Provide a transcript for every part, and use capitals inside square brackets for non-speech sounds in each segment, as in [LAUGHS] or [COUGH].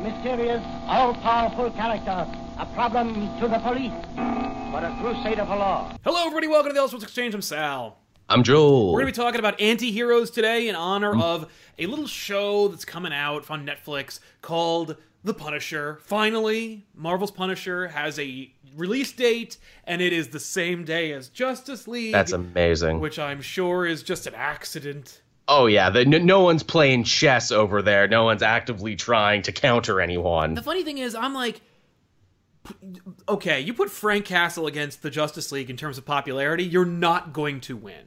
A mysterious, all-powerful character, a problem to the police, but a crusader for law. Hello, everybody. Welcome to the Elseworlds Exchange. I'm Sal. I'm Joel. We're going to be talking about anti heroes today in honor mm. of a little show that's coming out on Netflix called The Punisher. Finally, Marvel's Punisher has a release date, and it is the same day as Justice League. That's amazing. Which I'm sure is just an accident. Oh yeah, the, no, no one's playing chess over there. No one's actively trying to counter anyone. The funny thing is, I'm like, p- okay, you put Frank Castle against the Justice League in terms of popularity, you're not going to win.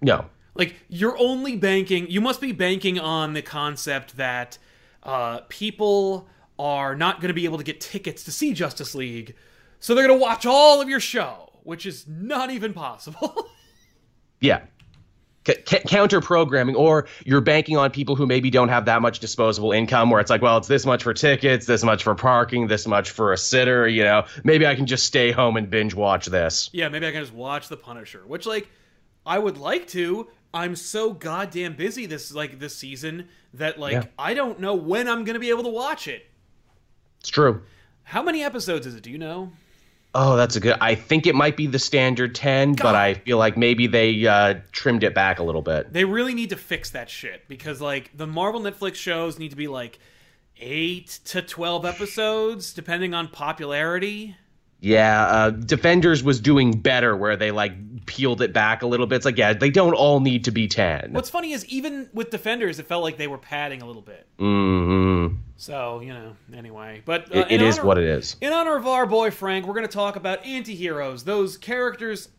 No. Like you're only banking. You must be banking on the concept that uh, people are not going to be able to get tickets to see Justice League, so they're going to watch all of your show, which is not even possible. [LAUGHS] Yeah. C- counter programming, or you're banking on people who maybe don't have that much disposable income, where it's like, well, it's this much for tickets, this much for parking, this much for a sitter. You know, maybe I can just stay home and binge watch this. yeah, maybe I can just watch The Punisher, which like I would like to. I'm so goddamn busy this like this season that like Yeah. I don't know when I'm going to be able to watch it. It's true. How many episodes is it? Do you know? Oh, that's a good. I think it might be the standard ten, God. but I feel like maybe they uh, trimmed it back a little bit. They really need to fix that shit because like the Marvel Netflix shows need to be like 8 to 12 episodes depending on popularity. Yeah, uh, Defenders was doing better where they like peeled it back a little bit. It's like, yeah, they don't all need to be 10. What's funny is even with Defenders it felt like they were padding a little bit. Mm-hmm. So, you know, anyway, but uh, It, it is honor- what it is. In honor of our boy Frank, we're going to talk about anti-heroes, those characters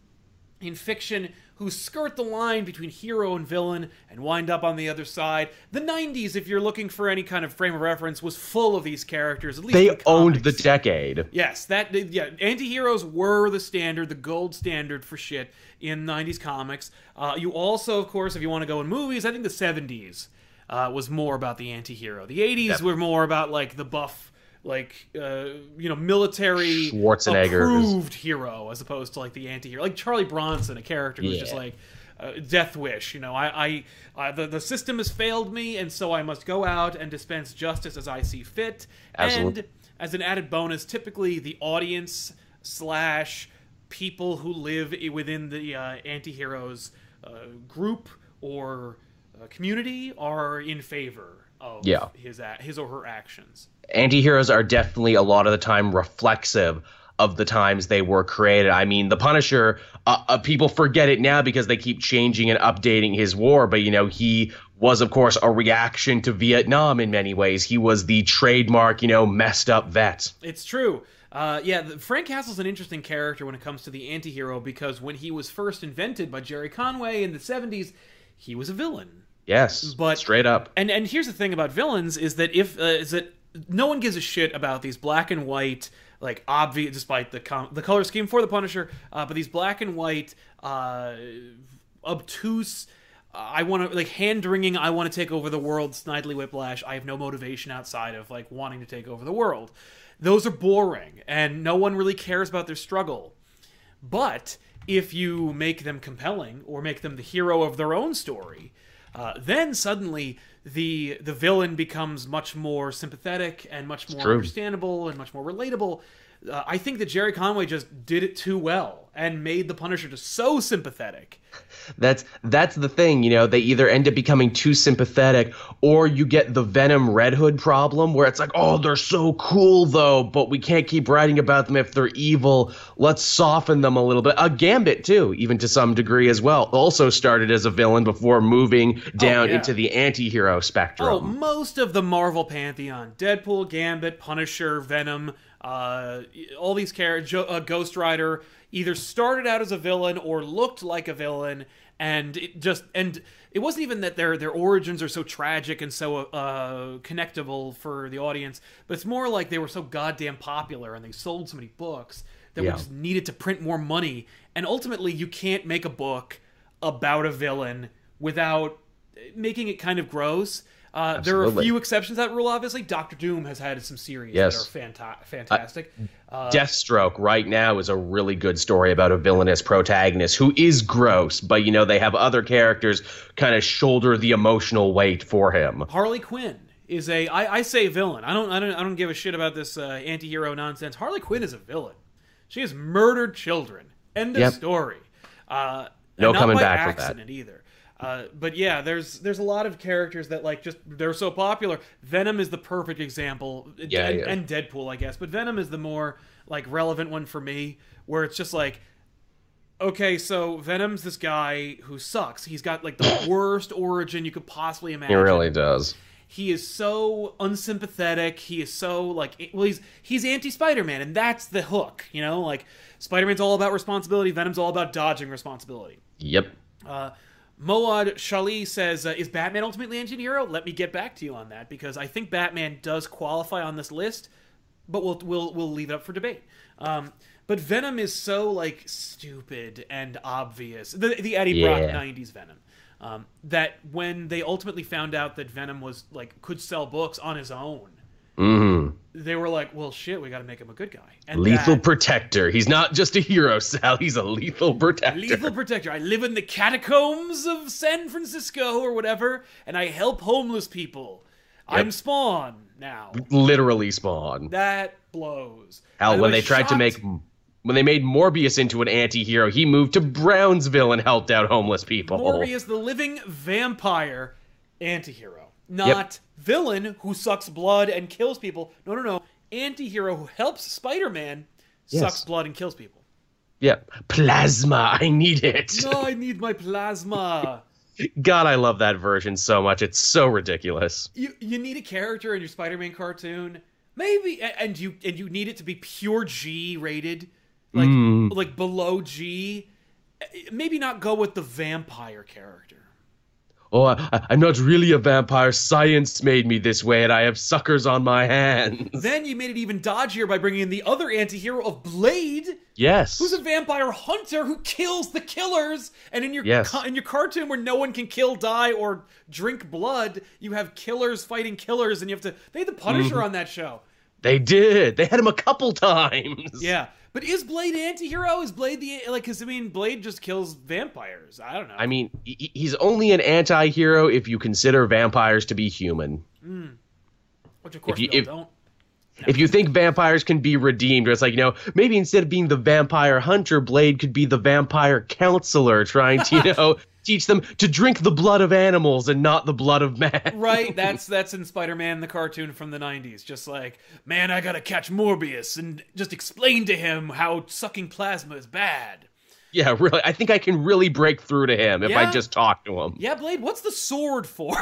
in fiction who skirt the line between hero and villain and wind up on the other side. The 90s, if you're looking for any kind of frame of reference, was full of these characters. At least They owned the decade. Yes, that yeah, anti-heroes were the standard, the gold standard for shit in 90s comics. Uh, you also, of course, if you want to go in movies, I think the 70s uh, was more about the anti-hero. The 80s Yep. were more about like the buff like uh, you know military Schwarzenegger approved hero as opposed to like the anti-hero. Like charlie bronson a character who's just like uh, death wish you know? I i uh, the, the system has failed me and so i must go out and dispense justice as i see fit. Absolutely. and as an added bonus typically the audience slash people who live within the uh, anti-heroes uh, group or uh, community are in favor of Yeah. his his or her actions Anti-heroes are definitely a lot of the time reflexive of the times they were created. I mean, the Punisher, uh, uh, people forget it now because they keep changing and updating his war, but you know, he was of course a reaction to Vietnam in many ways. He was the trademark, you know, messed up vet. It's true. Uh, yeah, the, Frank Castle's an interesting character when it comes to the anti-hero because when he was first invented by Gerry Conway in the 70s, he was a villain. Yes, But- straight up. And and here's the thing about villains is that if uh, is that no one gives a shit about these black and white like obvious despite the com- the color scheme for the Punisher, uh, but these black and white uh, obtuse uh, I want to like hand wringing. I want to take over the world. Snidely Whiplash. I have no motivation outside of like wanting to take over the world. Those are boring, and no one really cares about their struggle. But if you make them compelling or make them the hero of their own story, uh, then suddenly the the villain becomes much more sympathetic and much more understandable and much more relatable. Uh, I think that Gerry Conway just did it too well and made the Punisher just so sympathetic. That's that's the thing, you know, they either end up becoming too sympathetic or you get the Venom Red Hood problem where it's like, "Oh, they're so cool though, but we can't keep writing about them if they're evil. Let's soften them a little bit." A Gambit too, even to some degree as well. Also started as a villain before moving down yeah. into the anti-hero spectrum. Oh, most of the Marvel pantheon: Deadpool, Gambit, Punisher, Venom, uh, all these characters, uh, Ghost Rider, either started out as a villain or looked like a villain, and it just and it wasn't even that their their origins are so tragic and so uh, connectable for the audience, but it's more like they were so goddamn popular and they sold so many books that Yeah. we just needed to print more money, and ultimately you can't make a book about a villain without making it kind of gross. Uh, there are a few exceptions to that rule. Obviously, Doctor Doom has had some series Yes. that are fanta- fantastic. Uh, Deathstroke right now is a really good story about a villainous protagonist who is gross, but you know they have other characters kind of shoulder the emotional weight for him. Harley Quinn is a I, I say villain. I don't I don't I don't give a shit about this uh, anti-hero nonsense. Harley Quinn is a villain. She has murdered children. End of Yep. story. Uh, No coming back from that. either. Uh, but yeah, there's there's a lot of characters that like just they're so popular. Venom is the perfect example, Yeah, and, yeah. and Deadpool, I guess. But Venom is the more like relevant one for me, where it's just like okay, so Venom's this guy who sucks. He's got like the [COUGHS] worst origin you could possibly imagine. He really does. He is so unsympathetic. He is so like well, he's he's anti Spider Man, and that's the hook. You know, like Spider Man's all about responsibility. Venom's all about dodging responsibility. Yep. Uh, Moad Shali says, uh, "Is Batman ultimately anti-hero?" Let me get back to you on that because I think Batman does qualify on this list, but we'll we'll we'll leave it up for debate. Um, but Venom is so like stupid and obvious. The the Eddie Brock '90s Venom. Um, that when they ultimately found out that Venom was like could sell books on his own, hmm they were like, "Well, shit, we got to make him a good guy." And Lethal that- protector. He's not just a hero, [LAUGHS] Sal. He's a lethal protector. Lethal protector. I live in the catacombs of San Francisco or whatever, and I help homeless people. I'm Spawn now. Literally spawn. That blows. Hell, when they tried to make when they made Morbius into an anti-hero, he moved to Brownsville and helped out homeless people. Morbius, the living vampire antihero, not villain who sucks blood and kills people. No, no, no. Antihero who helps Spider-Man Yes. sucks blood and kills people. Yeah. Plasma. [LAUGHS] I need it. No, I need my plasma. [LAUGHS] God, I love that version so much. It's so ridiculous. you you need a character in your Spider-Man cartoon, maybe, and you and you need it to be pure G rated, like Mm. like below G. Maybe not go with the vampire character. Oh, I, I'm not really a vampire. Science made me this way, and I have suckers on my hands. Then you made it even dodgier by bringing in the other anti-hero of Blade, Yes. who's a vampire hunter who kills the killers. And in your Yes. co- in your cartoon where no one can kill, die, or drink blood, you have killers fighting killers, and you have to. They had the Punisher Mm-hmm. on that show. They did. They had him a couple [LAUGHS] times. Yeah, but is Blade anti-hero? Is Blade the like? Because I mean, Blade just kills vampires. I don't know. I mean, he's only an anti-hero if you consider vampires to be human. Hmm. which of course you- if- don't. If you think vampires can be redeemed, it's like, you know, maybe instead of being the vampire hunter, Blade could be the vampire counselor trying to, you [LAUGHS] know, teach them to drink the blood of animals and not the blood of man. Right, [LAUGHS] that's that's in Spider-Man the cartoon from the '90s. Just like, man, I gotta catch Morbius and just explain to him how sucking plasma is bad. Yeah, really. I think I can really break through to him if I just talk to him. Yeah, Blade, what's the sword for?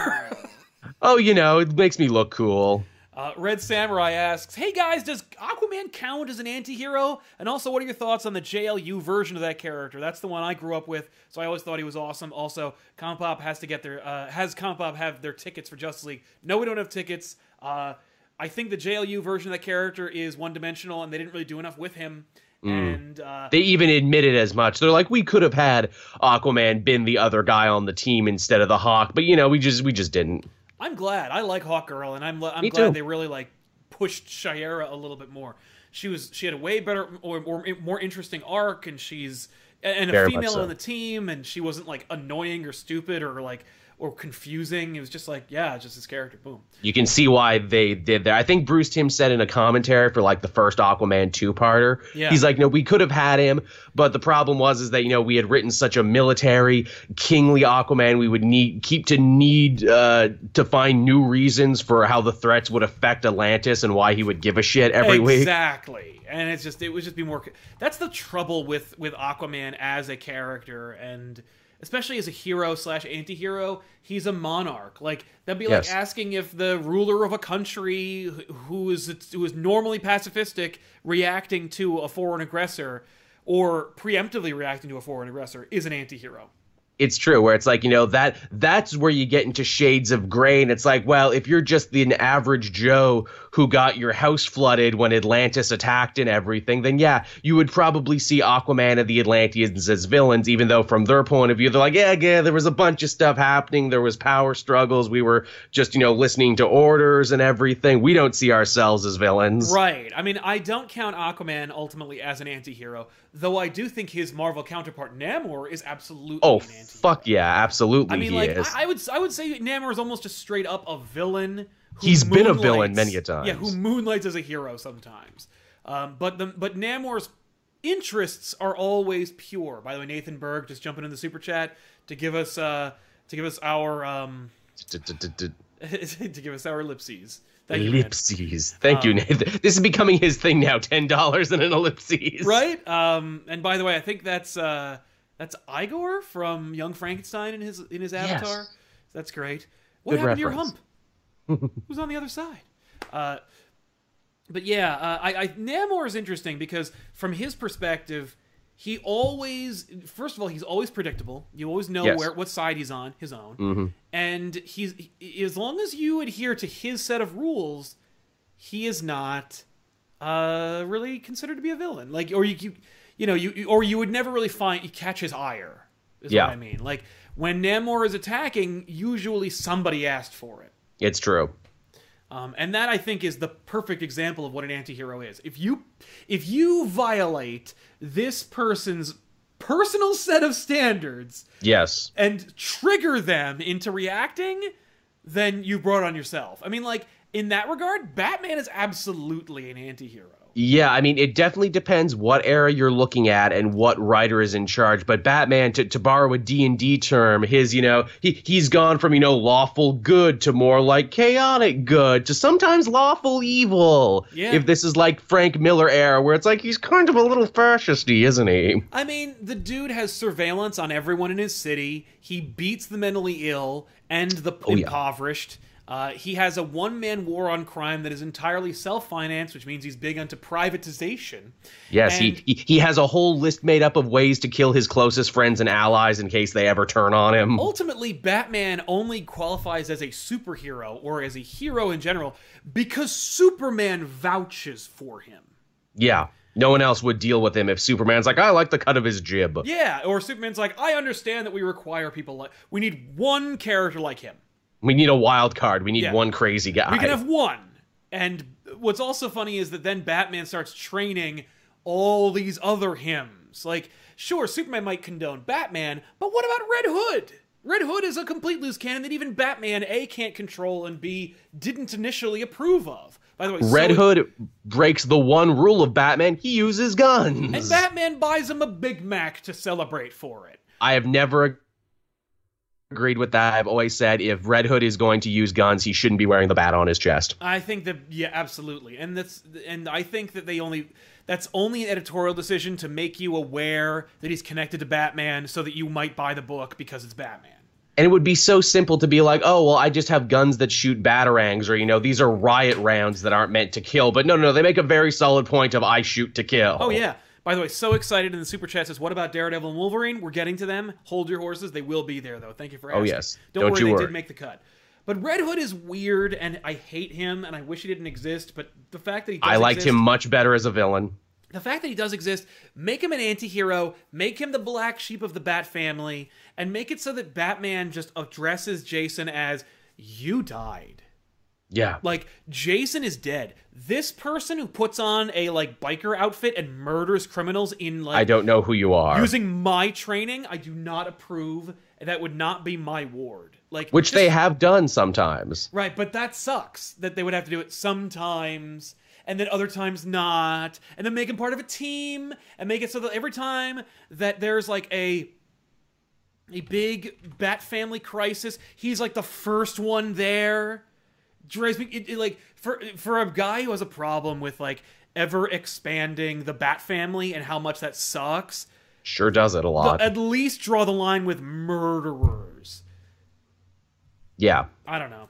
Oh, you know, it makes me look cool. Uh, Red Samurai asks, "Hey guys, does Aquaman count as an anti-hero? And also, what are your thoughts on the JLU version of that character? That's the one I grew up with, so I always thought he was awesome. Also, Compop has to get their uh, has Compop have their tickets for Justice League? No, we don't have tickets. Uh, I think the JLU version of that character is one-dimensional, and they didn't really do enough with him. And uh, They even admitted as much. They're like, we could have had Aquaman been the other guy on the team instead of the Hawk, but you know, we just we just didn't. I'm glad. I like Hawk Girl, and I'm I'm Me glad too. they really like pushed Shayera a little bit more. She was she had a way better or more, more interesting arc, and she's and a Very female so. on the team, and she wasn't like annoying or stupid or like or confusing. It was just like, yeah, just his character. Boom. You can see why they did that. I think Bruce Timm said in a commentary for like the first Aquaman two-parter, Yeah. he's like, no, we could have had him, but the problem was is that you know we had written such a military, kingly Aquaman, we would need keep to need uh, to find new reasons for how the threats would affect Atlantis and why he would give a shit every week. exactly and it's just it would just be more that's the trouble with with aquaman as a character and especially as a hero slash anti-hero he's a monarch like that'd be Yes. like asking if the ruler of a country who- who is who is normally pacifistic reacting to a foreign aggressor or preemptively reacting to a foreign aggressor is an anti-hero it's true where it's like you know that that's where you get into shades of gray and it's like well if you're just the, an average joe who got your house flooded when atlantis attacked and everything then yeah you would probably see aquaman and the atlanteans as villains even though from their point of view they're like yeah yeah there was a bunch of stuff happening. There was power struggles. We were just you know listening to orders and everything. We don't see ourselves as villains. Right. I mean, I don't count Aquaman ultimately as an anti-hero, though I do think his Marvel counterpart Namor is absolutely oh an fuck yeah absolutely I mean, he like is I, I would I would say Namor is almost just straight up a villain. Who He's been a villain many a times. Yeah, who moonlights as a hero sometimes. Um, but the but Namor's interests are always pure. By the way, Nathan Berg just jumping in the super chat to give us uh to give us our um [LAUGHS] [LAUGHS] to give us our ellipses. Thank you. Ellipses. Thank Um, you, Nathan. This is becoming his thing now. Ten dollars and an ellipses. right? Um, and by the way, I think that's uh, that's Igor from Young Frankenstein in his in his avatar. Yes. That's great. What Good happened to your hump? Who's on the other side? Uh, but yeah, uh, I, I Namor is interesting because from his perspective, he always first of all he's always predictable. You always know Yes. where what side he's on, his own, Mm-hmm. and he's he, as long as you adhere to his set of rules, he is not uh, really considered to be a villain. Like, or you, you, you know, you, or you would never really find you catch his ire. Is Yeah. what I mean. Like when Namor is attacking, usually somebody asked for it. It's true. Um, and that I think is the perfect example of what an anti-hero is. If you if you violate this person's personal set of standards Yes. and trigger them into reacting, then you brought on yourself. I mean, like in that regard, Batman is absolutely an anti-hero. Yeah, I mean, it definitely depends what era you're looking at and what writer is in charge. But Batman, to, to borrow a D&D term, his, you know, he, he's gone from, you know, lawful good to more like chaotic good to sometimes lawful evil. Yeah. If this is like Frank Miller era, where it's like he's kind of a little fascisty, isn't he? I mean, the dude has surveillance on everyone in his city. He beats the mentally ill and the Oh, yeah. Uh, he has a one man war on crime that is entirely self financed, which means he's big onto privatization. Yes, And- he, he he has a whole list made up of ways to kill his closest friends and allies in case they ever turn on him. Ultimately, Batman only qualifies as a superhero or as a hero in general because Superman vouches for him. Yeah. No one else would deal with him if Superman's like, I like the cut of his jib. Yeah, or Superman's like, I understand that we require people like we need one character like him. We need a wild card. We need Yeah. one crazy guy. We can have one. And what's also funny is that then Batman starts training all these other hymns. Like, sure, Superman might condone Batman, but what about Red Hood? Red Hood is a complete loose cannon that even Batman A can't control and B didn't initially approve of. By the way, Red so- Hood breaks the one rule of Batman. He uses guns. and Batman buys him a Big Mac to celebrate for it. I have never agreed with that. I've always said if Red Hood is going to use guns, he shouldn't be wearing the bat on his chest. I think that yeah, absolutely, and that's and I think that they only that's only an editorial decision to make you aware that he's connected to Batman, so that you might buy the book because it's Batman. And it would be so simple to be like, oh, well, I just have guns that shoot batarangs, or, you know, these are riot rounds that aren't meant to kill. But no, no, they make a very solid point of I shoot to kill. Oh yeah. By the way, so excited in the super chat says, "What about Daredevil and Wolverine? We're getting to them. Hold your horses; they will be there, though. Thank you for oh, asking. Oh, yes. Don't, Don't worry, you they worry. did make the cut. But Red Hood is weird, and I hate him, and I wish he didn't exist. But the fact that he does I liked exist- him much better as a villain. the fact that he does exist, make him an anti-hero, make him the black sheep of the Bat family, and make it so that Batman just addresses Jason as you died. Yeah. Like Jason is dead. This person who puts on a like biker outfit and murders criminals in like I don't know who you are. using my training, I do not approve. That would not be my ward. Like which they have done sometimes. Right, but that sucks that they would have to do it sometimes and then other times not, and then make him part of a team and make it so that every time that there's like a a big bat family crisis, he's like the first one there. Drives me it, it, like for for a guy who has a problem with like ever expanding the bat family and how much that sucks. Sure does it a lot. At least draw the line with murderers. yeah. I don't know.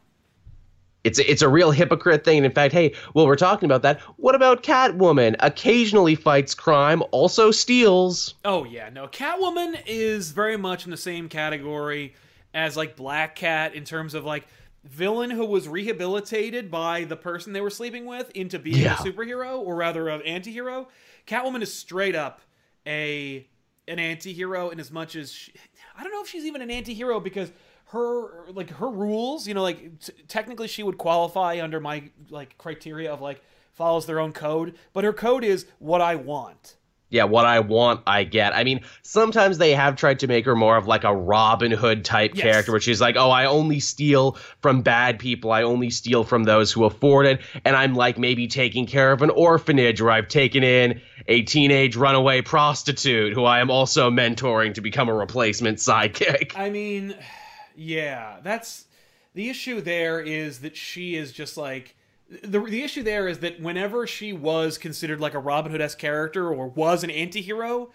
It's a, it's a real hypocrite thing. And in fact, hey, well, we're talking about that. What about Catwoman? Occasionally fights crime, also steals. Oh yeah, no. Catwoman is very much in the same category as like Black Cat in terms of like villain who was rehabilitated by the person they were sleeping with into being Yeah. a superhero or rather an anti-hero. Catwoman is straight up a an anti-hero in as much as she, I don't know if she's even an anti-hero because her like her rules, you know, like t- technically she would qualify under my like criteria of like follows their own code, but her code is what I want. Yeah, what I want, I get. I mean, sometimes they have tried to make her more of like a Robin Hood type Yes. character, where she's like, oh, I only steal from bad people. I only steal from those who afford it. And I'm like maybe taking care of an orphanage where I've taken in a teenage runaway prostitute who I am also mentoring to become a replacement sidekick. I mean, [SIGHS] yeah, that's the issue. There is that she is just like the the issue. There is that whenever she was considered like a Robin Hood esque character or was an anti-hero,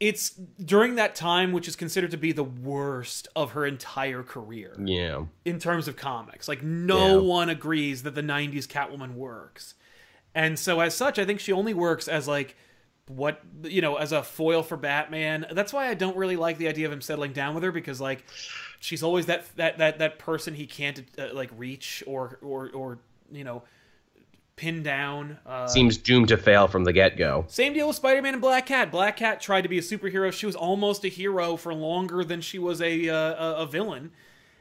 it's during that time which is considered to be the worst of her entire career Yeah. in terms of comics. Like no Yeah. one agrees that the '90s Catwoman works, and so as such, I think she only works as like what you know as a foil for Batman. That's why I don't really like the idea of him settling down with her because like she's always that that that that person he can't uh, like reach or or or you know pin down. Uh, Seems doomed to fail from the get go. same deal with Spider-Man and Black Cat. Black Cat tried to be a superhero. She was almost a hero for longer than she was a uh, a, villain,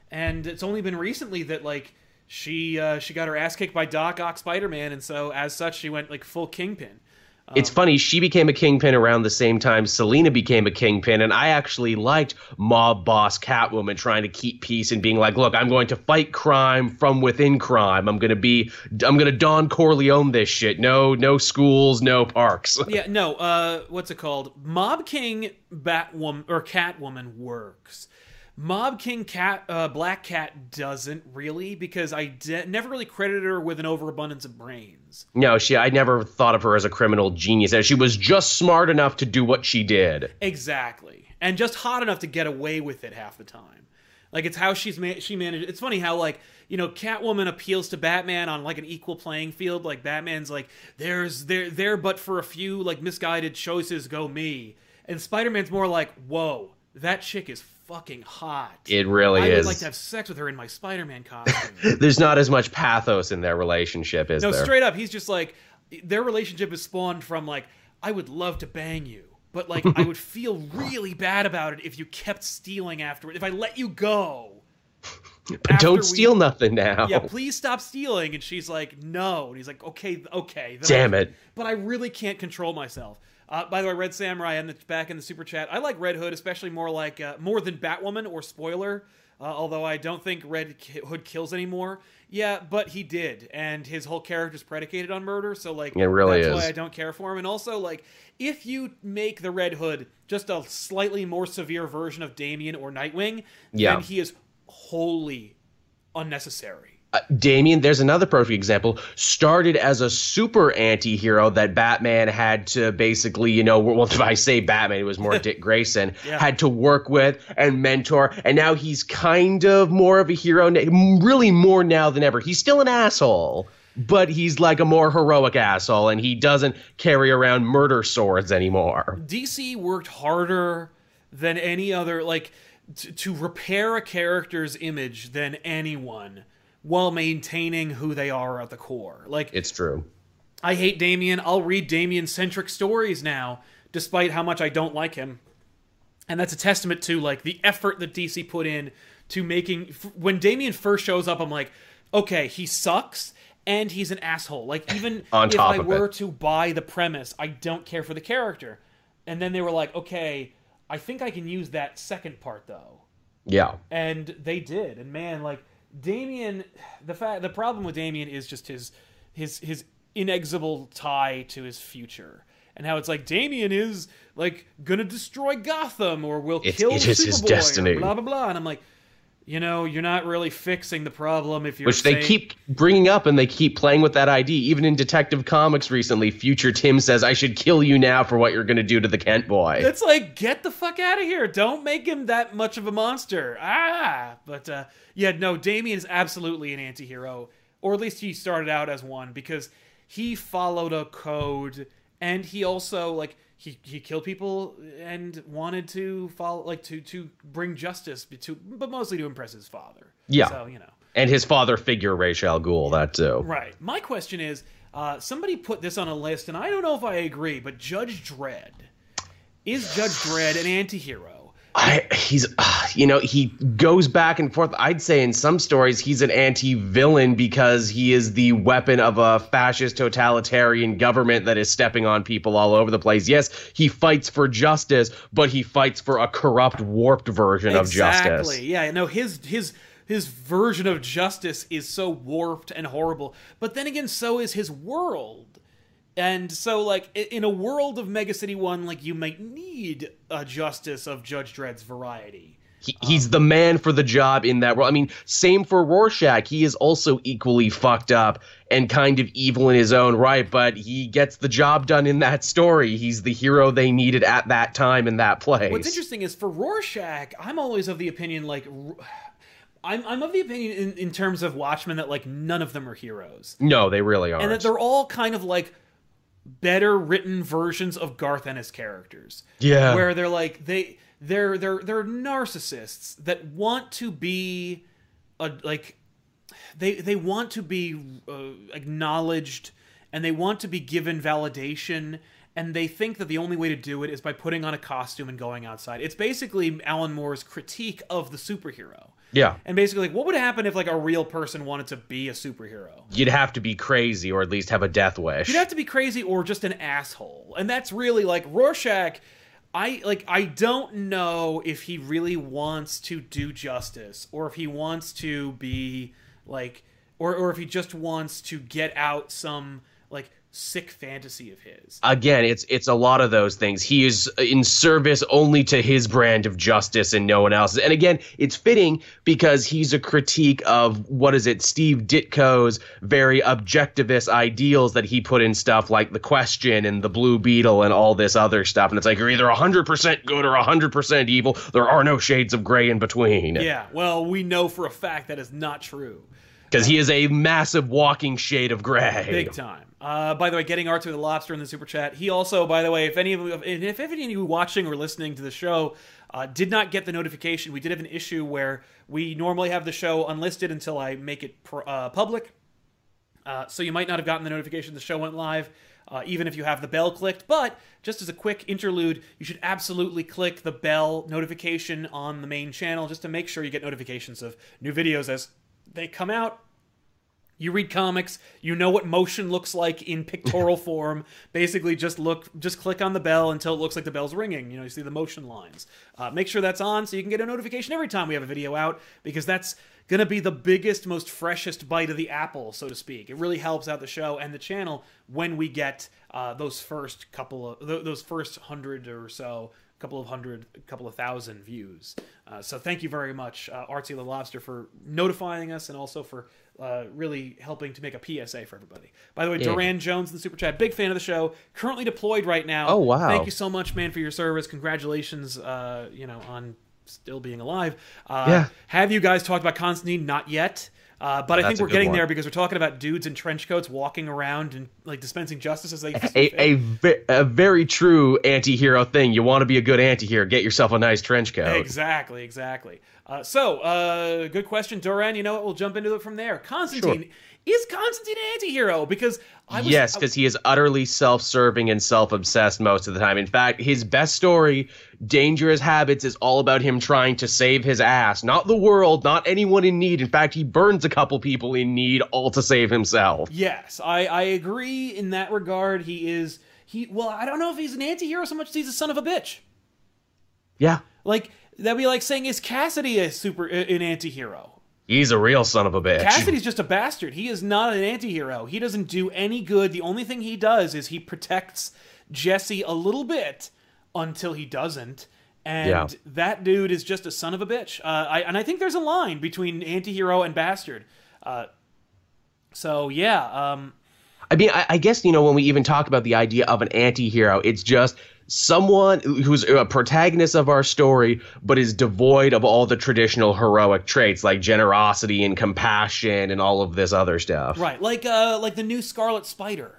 and it's only been recently that like she uh, she got her ass kicked by Doc Ock Spider-Man, and so as such she went like full kingpin. It's funny, she became a kingpin around the same time Selina became a kingpin, and I actually liked mob boss Catwoman trying to keep peace and being like, look, I'm going to fight crime from within crime. I'm gonna be I'm gonna Don Corleone this shit. No, no schools, no parks. [LAUGHS] Yeah, no. Uh, what's it called? Mob King Batwoman or Catwoman works. Mob King Cat uh, Black Cat doesn't really because I de- never really credited her with an overabundance of brains. No, she I never thought of her as a criminal genius. She was just smart enough to do what she did. Exactly, and just hot enough to get away with it half the time. Like it's how she's ma- she managed. It's funny how like you know Catwoman appeals to Batman on like an equal playing field. Like Batman's like there's there there but for a few like misguided choices go me, and Spider Man's more like whoa that chick is fucking hot. It really I is. I would like to have sex with her in my Spider Man costume. [LAUGHS] There's not as much pathos in their relationship, is no, there? straight up, he's just like their relationship is spawned from like I would love to bang you. But like I would [LAUGHS] feel really bad about it if you kept stealing afterward. If I let you go, [LAUGHS] but don't we- steal nothing now. yeah, please stop stealing. And she's like, no. And he's like, okay, okay. Then Damn I- it. But I really can't control myself. Uh, by the way, Red Samurai and the back in the super chat. I like Red Hood, especially more like uh, more than Batwoman or Spoiler. Uh, although I don't think Red Hood kills anymore. Yeah, but he did, and his whole character is predicated on murder. So like, It really that's is. why I don't care for him. And also like, if you make the Red Hood just a slightly more severe version of Damian or Nightwing, Yeah. then he is wholly unnecessary. Uh, Damian, there's another perfect example. Started as a super anti-hero that Batman had to basically, you know, well, [LAUGHS] if I say Batman, it was more [LAUGHS] Dick Grayson, Yeah. had to work with and mentor, and now he's kind of more of a hero, really more now than ever. He's still an asshole, but he's like a more heroic asshole, and he doesn't carry around murder swords anymore. DC worked harder than any other like t- to repair a character's image than anyone while maintaining who they are at the core. Like It's true. I hate Damian. I'll read Damian centric stories now despite how much I don't like him. And that's a testament to like the effort that DC put in to making f- when Damian first shows up I'm like okay, he sucks and he's an asshole. Like [LAUGHS] even if I were it. to buy the premise, I don't care for the character. And then they were like, okay, I think I can use that second part though. Yeah. And they did. And man, like Damian, the fact the problem with Damian is just his his his inexorable tie to his future. And how it's like Damian is like gonna destroy Gotham or will It's- kill it is his Superboy or destiny. blah blah blah. And I'm like, you know, you're not really fixing the problem if you're Which they keep bringing up and they keep playing with that idea. Even in Detective Comics recently, Future Tim says, I should kill you now for what you're going to do to the Kent boy. It's like get the fuck out of here! Don't make him that much of a monster. Ah, but uh, yeah, no, Damian is absolutely an anti-hero, or at least he started out as one because he followed a code, and he also like he he killed people and wanted to follow like to to bring justice to, but mostly to impress his father. Yeah. So you know. and his father figure, Ra's al Ghul, that too. Right. My question is, uh, somebody put this on a list, and I don't know if I agree, but Judge Dredd is Judge Dredd an anti-hero? I, he's, uh, you know, he goes back and forth. I'd say in some stories he's an anti-villain because he is the weapon of a fascist totalitarian government that is stepping on people all over the place. Yes, he fights for justice, but he fights for a corrupt, warped version of justice. Exactly. Yeah. No. His his his version of justice is so warped and horrible. But then again, so is his world. And so, like in a world of Mega City One, like you might need a justice of Judge Dredd's variety. He, he's the man for the job in that world. I mean, same for Rorschach. He is also equally fucked up and kind of evil in his own right, but he gets the job done in that story. He's the hero they needed at that time in that place. What's interesting is for Rorschach, I'm always of the opinion like. R- I'm, I'm of the opinion in, in terms of Watchmen that like none of them are heroes. No, they really aren't. and that they're all kind of like better written versions of Garth Ennis characters. Yeah. where they're like they they're they're they're narcissists that want to be a like they they want to be uh, acknowledged and they want to be given validation and they think that the only way to do it is by putting on a costume and going outside. It's basically Alan Moore's critique of the superhero. Yeah. And basically like what would happen if like a real person wanted to be a superhero? You'd have to be crazy or at least have a death wish. You'd have to be crazy or just an asshole. And that's really like Rorschach. I like I don't know if he really wants to do justice or if he wants to be like or or if he just wants to get out some like sick fantasy of his. Again, it's it's a lot of those things. He is in service only to his brand of justice and no one else's. And again, it's fitting because he's a critique of what is it, Steve Ditko's very objectivist ideals that he put in stuff like the Question and the Blue Beetle and all this other stuff. And it's like you're either 100% good or 100% evil. There are no shades of gray in between. Yeah, well, we know for a fact that is not true. Because he is a massive walking shade of gray. Big time. Uh, by the way, getting Arthur the Lobster in the super chat. He also, by the way, if any of if any of you watching or listening to the show uh, did not get the notification, we did have an issue where we normally have the show unlisted until I make it pr- uh, public. Uh, so you might not have gotten the notification the show went live, uh, even if you have the bell clicked. But just as a quick interlude, you should absolutely click the bell notification on the main channel just to make sure you get notifications of new videos as they come out. You read comics, you know what motion looks like in pictorial form. Basically, just look, just click on the bell until it looks like the bell's ringing. You know, you see the motion lines. Uh, make sure that's on so you can get a notification every time we have a video out because that's gonna be the biggest, most freshest bite of the apple, so to speak. It really helps out the show and the channel when we get uh, those first couple of th- those first hundred or so couple of hundred, couple of thousand views. Uh, so thank you very much, uh, Artsy the Lobster, for notifying us and also for uh, really helping to make a PSA for everybody. By the way, Duran Jones in the super chat, big fan of the show, currently deployed right now. Oh, wow. Thank you so much, man, for your service. Congratulations, uh, you know, on still being alive. Uh, Yeah. Have you guys talked about Constantine? Not yet. Uh, but I That's think we're getting one. there because we're talking about dudes in trench coats walking around and like dispensing justice as they a, a, a very true anti-hero thing. You want to be a good anti-hero, get yourself a nice trench coat. Exactly, exactly. Uh, so, uh, good question, Doran. You know what? We'll jump into it from there. Constantine is Constantine an anti-hero? Because I was, yes, because he is utterly self-serving and self-obsessed most of the time. In fact, his best story, Dangerous Habits, is all about him trying to save his ass, not the world, not anyone in need. In fact, he burns a couple people in need, all to save himself. Yes, I, I agree in that regard. He is he. Well, I don't know if he's an anti-hero so much as he's a son of a bitch. Yeah, Like that'd be like saying is Cassidy a super an anti-hero? He's a real son of a bitch. Cassidy's just a bastard. He is not an anti-hero. He doesn't do any good. The only thing he does is he protects Jesse a little bit until he doesn't. And Yeah. that dude is just a son of a bitch. Uh, I, and I think there's a line between anti-hero and bastard. Uh, so yeah, um, I mean, I, I guess you know when we even talk about the idea of an anti-hero, it's just someone who's a protagonist of our story, but is devoid of all the traditional heroic traits like generosity and compassion and all of this other stuff, right, like uh, like the new Scarlet Spider.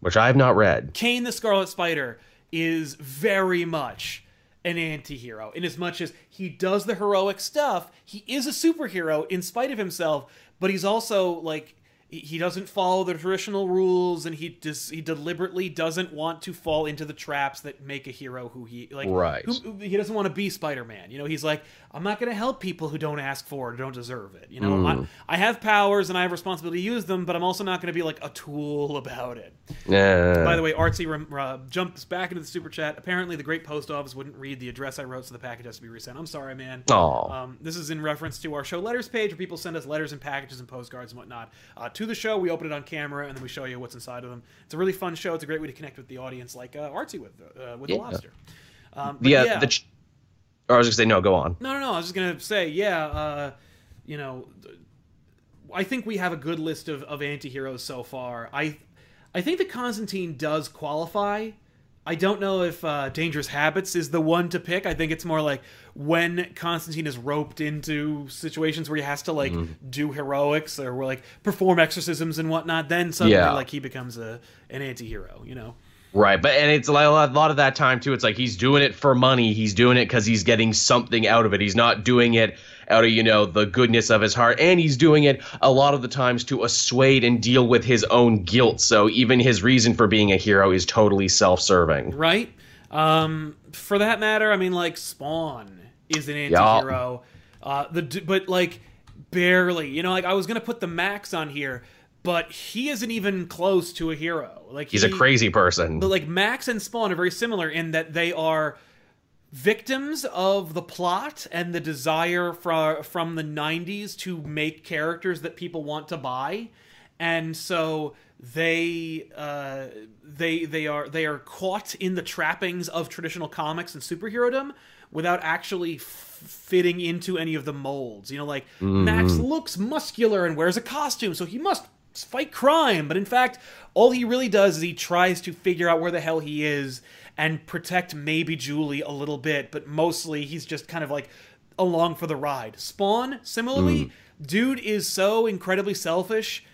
which I have not read. Kaine the Scarlet Spider is very much an anti-hero in as much as he does the heroic stuff he is a superhero in spite of himself but he's also like he- doesn't follow the traditional rules and he just he deliberately doesn't want to fall into the traps that make a hero who he like Right. who, he doesn't want to be spider-man you know he's like i'm not going to help people who don't ask for it or don't deserve it you know I, I have powers and i have responsibility to use them but i'm also not going to be like a tool about it Uh, by the way, Artsy uh, jumps back into the super chat. Apparently, the great post office wouldn't read the address I wrote, so the package has to be resent. I'm sorry, man. Um, this is in reference to our show letters page, where people send us letters and packages and postcards and whatnot uh, to the show. We open it on camera and then we show you what's inside of them. It's a really fun show. It's a great way to connect with the audience, like uh, Artsy with uh, with the lobster. Um, uh, yeah, the ch- or I was gonna say no. Go on. no, no, no. I was just gonna say, yeah. Uh, you know, I think we have a good list of, of anti-heroes so far. I I think that Constantine does qualify. I don't know if uh, Dangerous Habits is the one to pick. I think it's more like when Constantine is roped into situations where he has to like do heroics or like perform exorcisms and whatnot. Then suddenly, Yeah. like he becomes a an anti-hero. You know. Right, but and it's like a lot of that time too. It's like he's doing it for money. He's doing it because he's getting something out of it. He's not doing it out of you know the goodness of his heart, and he's doing it a lot of the times to assuade and deal with his own guilt. So even his reason for being a hero is totally self-serving. right? Um, for that matter, I mean, like Spawn is an anti-hero, uh, the but like barely. You know, like I was gonna put the Maxx on here, but he isn't even close to a hero. Like He's a crazy person. But like Maxx and Spawn are very similar in that they are victims of the plot and the desire from from the 90s to make characters that people want to buy. And so they uh, they they are they are caught in the trappings of traditional comics and superherodom without actually f- fitting into any of the molds. You know like maxx looks muscular and wears a costume so he must fight crime. But in fact all he really does is he tries to figure out where the hell he is and protect maybe julie a little bit but mostly he's just kind of like along for the ride. Spawn similarly dude is so incredibly selfish.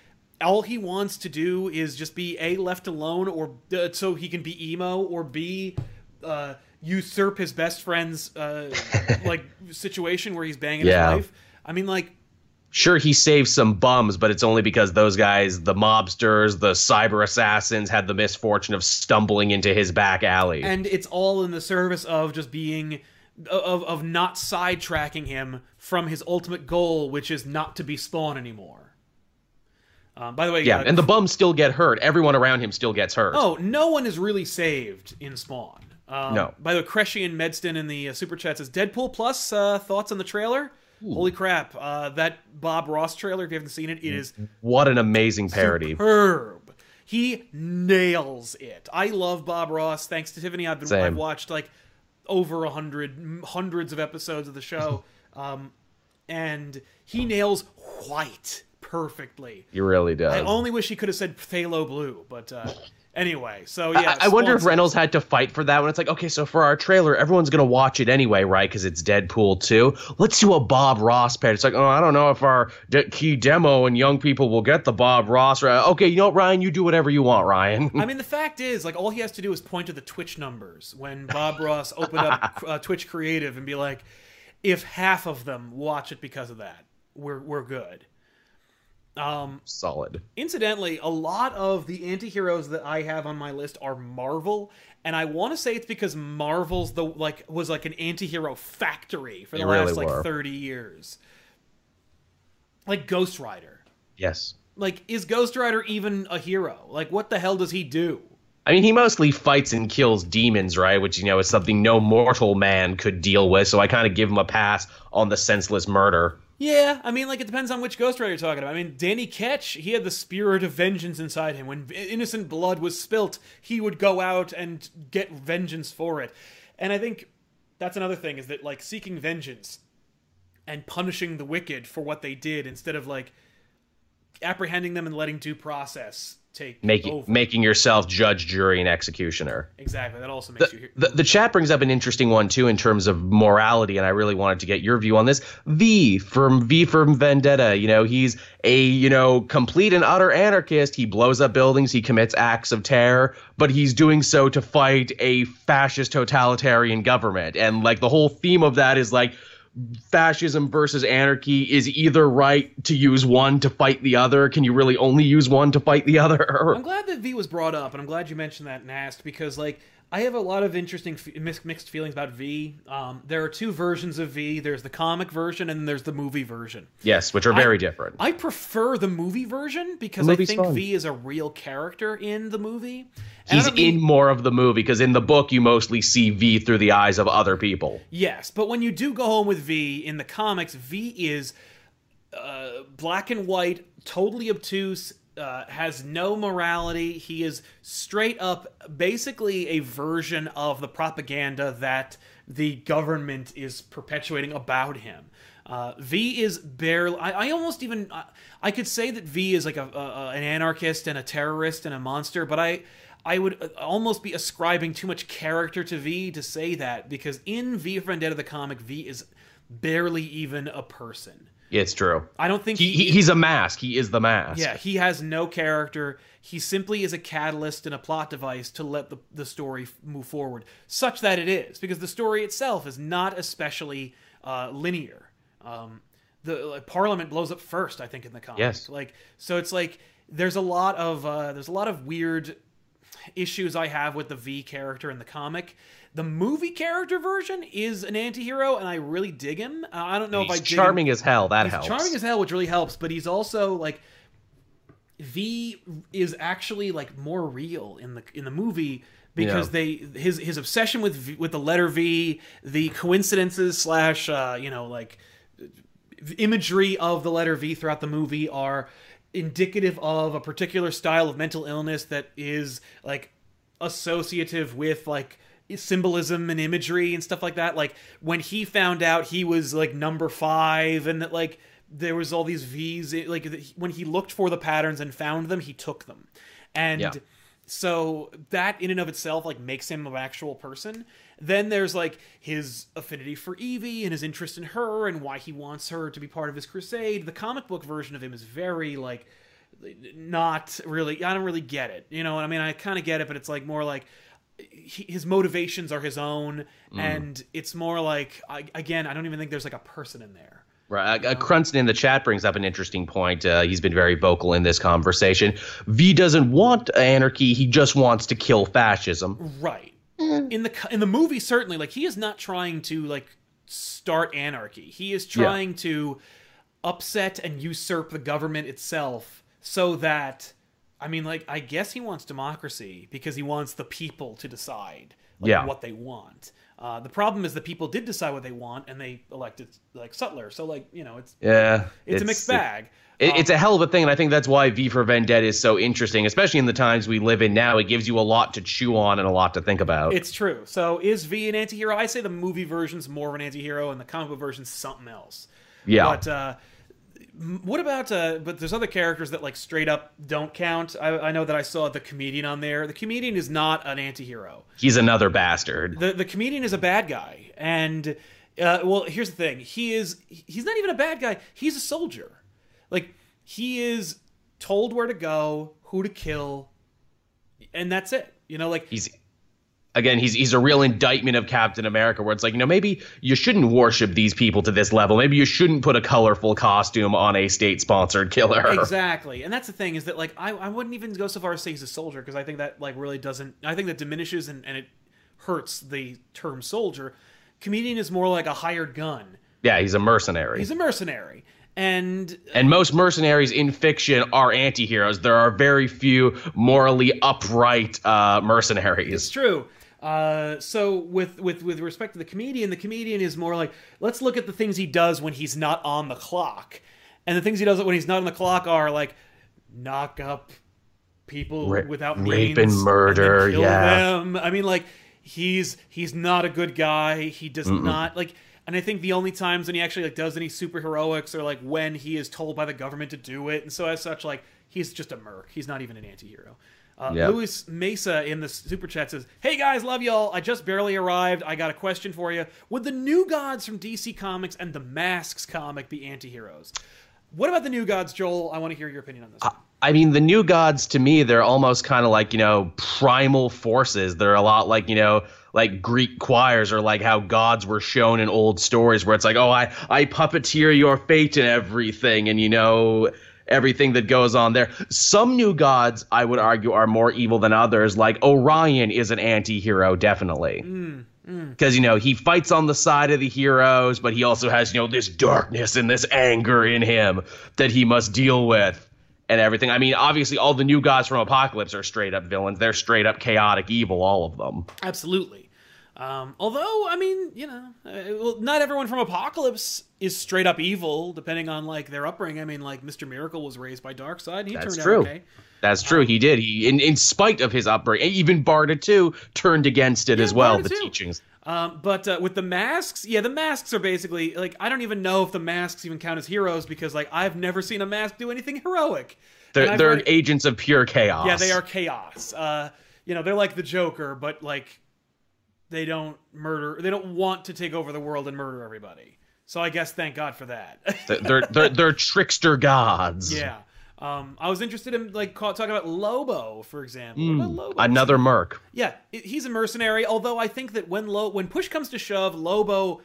All he wants to do is just be a left alone or uh, so he can be emo or b uh, usurp his best friend's uh, [LAUGHS] like situation where he's banging Yeah. his wife. I mean like Sure, he saves some bums, but it's only because those guys, the mobsters, the cyber assassins, had the misfortune of stumbling into his back alley. and it's all in the service of just being of of not sidetracking him from his ultimate goal which is not to be spawn anymore um, by the way yeah, uh, and the bums still get hurt. Everyone around him still gets hurt. Oh, no one is really saved in Spawn. Um, No. By the way, Crescian Medston in the uh, super chat says Deadpool Plus uh, thoughts on the trailer. Holy crap! Uh, that Bob Ross trailer. If you haven't seen it, it is What an amazing parody. superb. He nails it. I love Bob Ross. Thanks to Tiffany, I've been Same. I've watched like over a hundred hundreds of episodes of the show, [LAUGHS] um, and he nails White perfectly. He really does. I only wish he could have said phthalo blue, but uh, Anyway, so yeah. I, I wonder if Reynolds had to fight for that when it's like, okay, so for our trailer, everyone's gonna watch it anyway, right? Because it's Deadpool 2. Let's do a Bob Ross parody. It's like, oh, I don't know if our de- key demo and young people will get the Bob Ross. Okay, you know what, Ryan, you do whatever you want, Ryan. I mean, [LAUGHS] the fact is, like, all he has to do is point to the Twitch numbers when Bob Ross opened up [LAUGHS] uh, Twitch Creative and be like, if half of them watch it because of that, we're we're good. Um, Solid. incidentally, a lot of the anti-heroes that I have on my list are Marvel, and I want to say it's because Marvel's the like was like an anti-hero factory for the They really last like 30 years. Like Ghost Rider. Yes. Like is Ghost Rider even a hero? Like what the hell does he do? I mean, he mostly fights and kills demons, right? Which, you know, is something no mortal man could deal with. So I kind of give him a pass on the senseless murder. Yeah, I mean, like it depends on which Ghost Rider you're talking about. I mean, Danny Ketch, he had the spirit of vengeance inside him. When innocent blood was spilt, he would go out and get vengeance for it. And I think that's another thing is that like seeking vengeance and punishing the wicked for what they did instead of like apprehending them and letting due process take Making over. making yourself judge, jury, and executioner. exactly. That also makes you hear. The, the chat brings up an interesting one too in terms of morality, and I really wanted to get your view on this. V from V from Vendetta. You know, he's a you know complete and utter anarchist. He blows up buildings. He commits acts of terror, but he's doing so to fight a fascist totalitarian government. And like the whole theme of that is like fascism versus anarchy is either right to use one to fight the other. Can you really only use one to fight the other? I'm glad that V was brought up, and I'm glad you mentioned that and asked because, like, I have a lot of interesting mixed feelings about V. Um, there are two versions of V. There's the comic version, and there's the movie version. yes, which are very different. I prefer the movie version because I think fun. V is a real character in the movie. And He's don't mean- in more of the movie because in the book you mostly see V through the eyes of other people. Yes, but when you do go home with V in the comics, V is uh, black and white, totally obtuse, uh, has no morality. He is straight up, basically a version of the propaganda that the government is perpetuating about him. Uh, v is barely. I, I almost even. I, I could say that V is like a, a an anarchist and a terrorist and a monster, but I. I would uh, almost be ascribing too much character to V to say that because in V for Vendetta the comic, V is barely even a person. It's true. I don't think He, he, he's a mask. He is the mask. yeah, he has no character. He simply is a catalyst and a plot device to let the, the story move forward, such that it is, because the story itself is not especially uh, linear. Um, the like, Parliament blows up first, I think, in the comic. Yes. Like, so it's like there's a lot of uh, there's a lot of weird issues I have with the V character in the comic. The movie character version is an anti-hero, and I really dig him. Uh, I don't know He's if I dig him- charming as hell. That He's helps. charming as hell, which really helps. But he's also like V is actually like more real in the in the movie because Yeah. they his his obsession with v, with the letter V, the coincidences slash uh, you know like imagery of the letter V throughout the movie are indicative of a particular style of mental illness that is like associative with like symbolism and imagery and stuff like that. Like when he found out he was like number 5 and that like there was all these V's like when he looked for the patterns and found them he took them. And Yeah. so that in and of itself like makes him an actual person. Then there's like his affinity for Evey and his interest in her and why he wants her to be part of his crusade. The comic book version of him is very like not really i don't really get it. You know i mean? I kind of get it but it's like more like he, his motivations are his own and it's more like I, again i don't even think there's like a person in there Right. Uh, Crunson in the chat brings up an interesting point. Uh, he's been very vocal in this conversation. V doesn't want anarchy. He just wants to kill fascism. Right. In the in the movie, certainly, like he is not trying to like start anarchy. He is trying to upset and usurp the government itself, so that I mean, like I guess he wants democracy because he wants the people to decide like, Yeah. what they want. Uh, the problem is the people did decide what they want, and they elected like Sutler. So like you know, it's Yeah. it's, a mixed bag. It, it's a hell of a thing, and I think that's why V for Vendetta is so interesting, especially in the times we live in now. It gives you a lot to chew on and a lot to think about. It's true. So is V an anti-hero? I say the movie version's more of an anti-hero and the comic book version's something else. yeah. But uh, what about uh but there's other characters that like straight up don't count. I, I know that i saw the comedian on there. The comedian is not an anti-hero. He's another bastard. the the comedian is a bad guy. And uh, well here's the thing. He is he's not even a bad guy. He's a soldier. Like he is told where to go who to kill and that's it. You know like He's again, he's he's a real indictment of Captain America, where it's like, you know, maybe you shouldn't worship these people to this level. Maybe you shouldn't put a colorful costume on a state-sponsored killer. exactly and that's the thing is that like i, I wouldn't even go so far as say he's a soldier because i think that like really doesn't i think that diminishes and, and it hurts the term soldier comedian is more like a hired gun Yeah, he's a mercenary. he's a mercenary and and most mercenaries in fiction are anti-heroes. There are very few morally upright uh, mercenaries. It's true. Uh, so with with with respect to the comedian, the comedian is more like let's look at the things he does when he's not on the clock, and the things he does when he's not on the clock are like knock up people Ra- without rape means and murder, kill yeah. them. I mean, like he's he's not a good guy. He does not like. And I think the only times when he actually like does any superheroics are like when he is told by the government to do it, and so as such, like he's just a merc. He's not even an anti-hero. Uh, Yep. Luis Mesa in the super chat says, "Hey guys, love y'all. I just barely arrived. I got a question for you. Would the new gods from DC Comics and the Masks comic be anti-heroes? What about the new gods, Joel? I want to hear your opinion on this. one. I mean, the new gods to me, they're almost kind of like, you know, primal forces. They're a lot like, you know, like Greek choirs or like how gods were shown in old stories where it's like, oh, I, I puppeteer your fate and everything. And, you know, everything that goes on there. Some new gods, I would argue, are more evil than others. Like Orion is an anti hero, definitely. Mm, mm. Because, you know, he fights on the side of the heroes, but he also has, you know, this darkness and this anger in him that he must deal with and everything. I mean, obviously, all the new gods from Apokolips are straight up villains. They're straight up chaotic evil, all of them. Absolutely. Um, although, I mean, you know, uh, well, not everyone from Apokolips is straight up evil, depending on like their upbringing. I mean, like Mr. Miracle was raised by Darkseid, and he That's turned true. out okay. That's true. He did. He, in, in spite of his upbringing, even Barda too turned against it Yeah, as well. Barda The too. teachings. Um, but uh, with the masks, yeah, the masks are basically like I don't even know if the masks even count as heroes because like I've never seen a mask do anything heroic. They're, they're read- agents of pure chaos. yeah, they are chaos. Uh, you know, they're like the Joker, but like they don't murder. They don't want to take over the world and murder everybody. So I guess thank God for that. They're, they're, they're, [LAUGHS] trickster gods. yeah. Um, I was interested in like talking about Lobo, for example. About Lobo? Another merc. Yeah, he's a mercenary. Although I think that when Lo- when push comes to shove, Lobo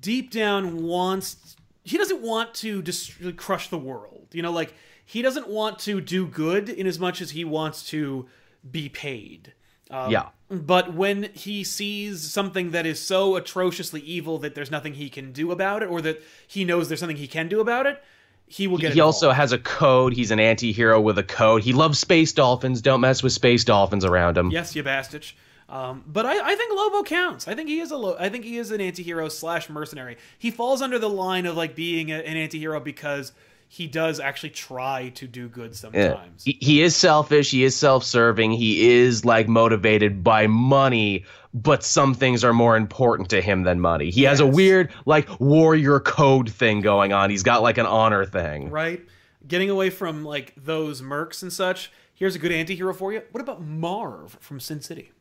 deep down wants he doesn't want to just crush the world. You know, like he doesn't want to do good in as much as he wants to be paid. Um, Yeah. But when he sees something that is so atrociously evil that there's nothing he can do about it, or that he knows there's something he can do about it, he will get. He also has a code. He's an anti hero with a code. He loves space dolphins. Don't mess with space dolphins around him. Yes, you bastard. Um, but I, I think Lobo counts. I think he is a lo- I think he is an anti-hero slash mercenary. He falls under the line of like being a, an anti-hero because he does actually try to do good Yeah. sometimes. He, he is selfish. He is self-serving. He is like motivated by money, but some things are more important to him than money. He has a weird like warrior code thing going on. He's got like an honor thing. right? Getting away from like those mercs and such. Here's a good anti-hero for you. What about Marv from Sin City?